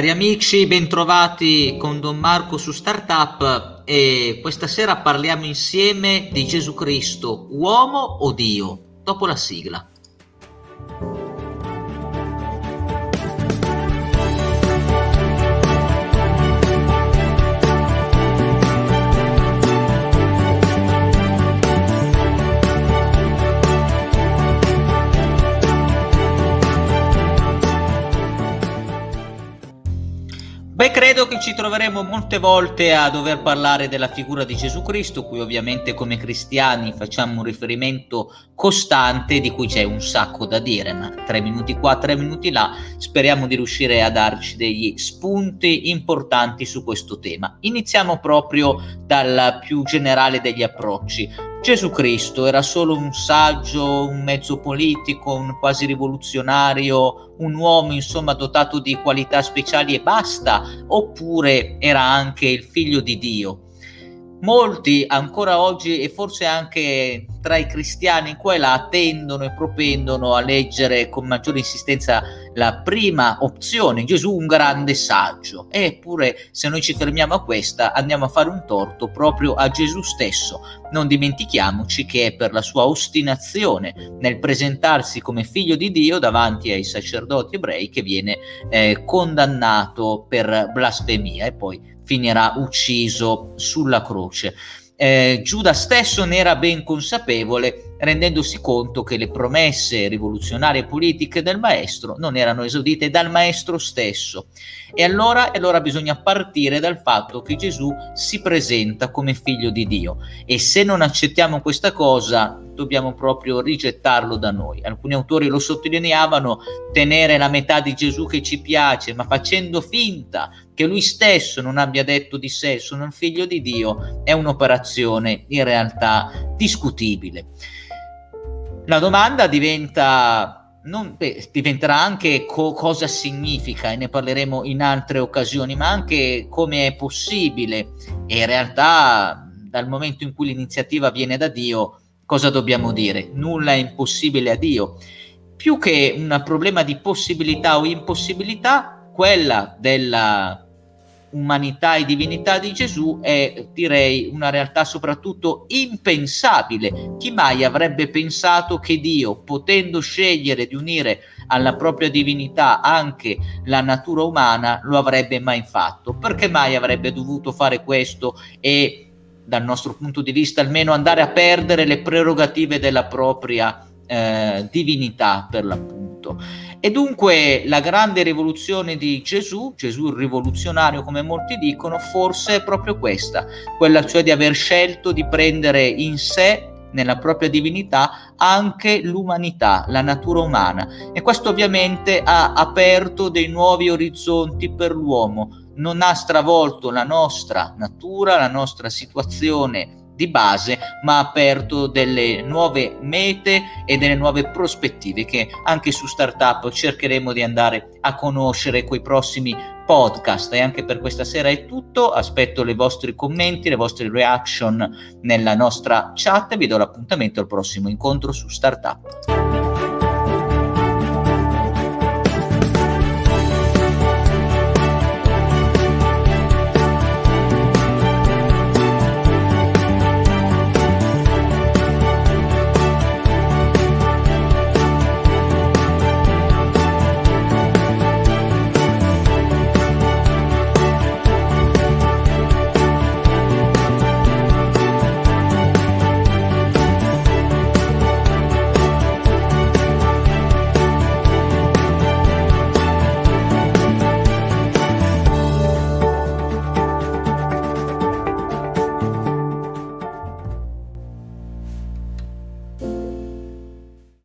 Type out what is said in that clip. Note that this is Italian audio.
Cari amici, bentrovati con Don Marco su Startup e questa sera parliamo insieme di Gesù Cristo, uomo o Dio, dopo la sigla. Beh, credo che ci troveremo molte volte a dover parlare della figura di Gesù Cristo, cui ovviamente come cristiani facciamo un riferimento costante, di cui c'è un sacco da dire, ma tre minuti qua, tre minuti là, speriamo di riuscire a darci degli spunti importanti su questo tema. Iniziamo proprio dal più generale degli approcci. Gesù Cristo era solo un saggio, un mezzo politico, un quasi rivoluzionario, un uomo insomma dotato di qualità speciali e basta, oppure era anche il figlio di Dio? Molti ancora oggi e forse anche tra i cristiani qua e là tendono e propendono a leggere con maggiore insistenza la prima opzione, Gesù un grande saggio. Eppure se noi ci fermiamo a questa andiamo a fare un torto proprio a Gesù stesso. Non dimentichiamoci che è per la sua ostinazione nel presentarsi come figlio di Dio davanti ai sacerdoti ebrei che viene eh, condannato per blasfemia e poi finirà ucciso sulla croce. Eh, Giuda stesso ne era ben consapevole, rendendosi conto che le promesse rivoluzionarie politiche del maestro non erano esaudite dal maestro stesso. E allora, allora bisogna partire dal fatto che Gesù si presenta come figlio di Dio. E se non accettiamo questa cosa, dobbiamo proprio rigettarlo da noi. Alcuni autori lo sottolineavano, tenere la metà di Gesù che ci piace, ma facendo finta che lui stesso non abbia detto di sé sono il figlio di Dio, è un'operazione in realtà discutibile. La domanda diventa non, beh, diventerà anche co- cosa significa e ne parleremo in altre occasioni, ma anche come è possibile e in realtà dal momento in cui l'iniziativa viene da Dio cosa dobbiamo dire? Nulla è impossibile a Dio. Più che un problema di possibilità o impossibilità, quella della umanità e divinità di Gesù è direi una realtà soprattutto impensabile. Chi mai avrebbe pensato che Dio, potendo scegliere di unire alla propria divinità anche la natura umana, lo avrebbe mai fatto? Perché mai avrebbe dovuto fare questo e dal nostro punto di vista almeno andare a perdere le prerogative della propria eh, divinità per l'appunto. E dunque la grande rivoluzione di Gesù, Gesù il rivoluzionario come molti dicono, forse è proprio questa, quella cioè di aver scelto di prendere in sé nella propria divinità anche l'umanità, la natura umana e questo ovviamente ha aperto dei nuovi orizzonti per l'uomo, non ha stravolto la nostra natura, la nostra situazione di base, ma ha aperto delle nuove mete e delle nuove prospettive che anche su Startup cercheremo di andare a conoscere coi prossimi podcast. E anche per questa sera è tutto. Aspetto i vostri commenti, le vostre reaction nella nostra chat e vi do l'appuntamento al prossimo incontro su Startup.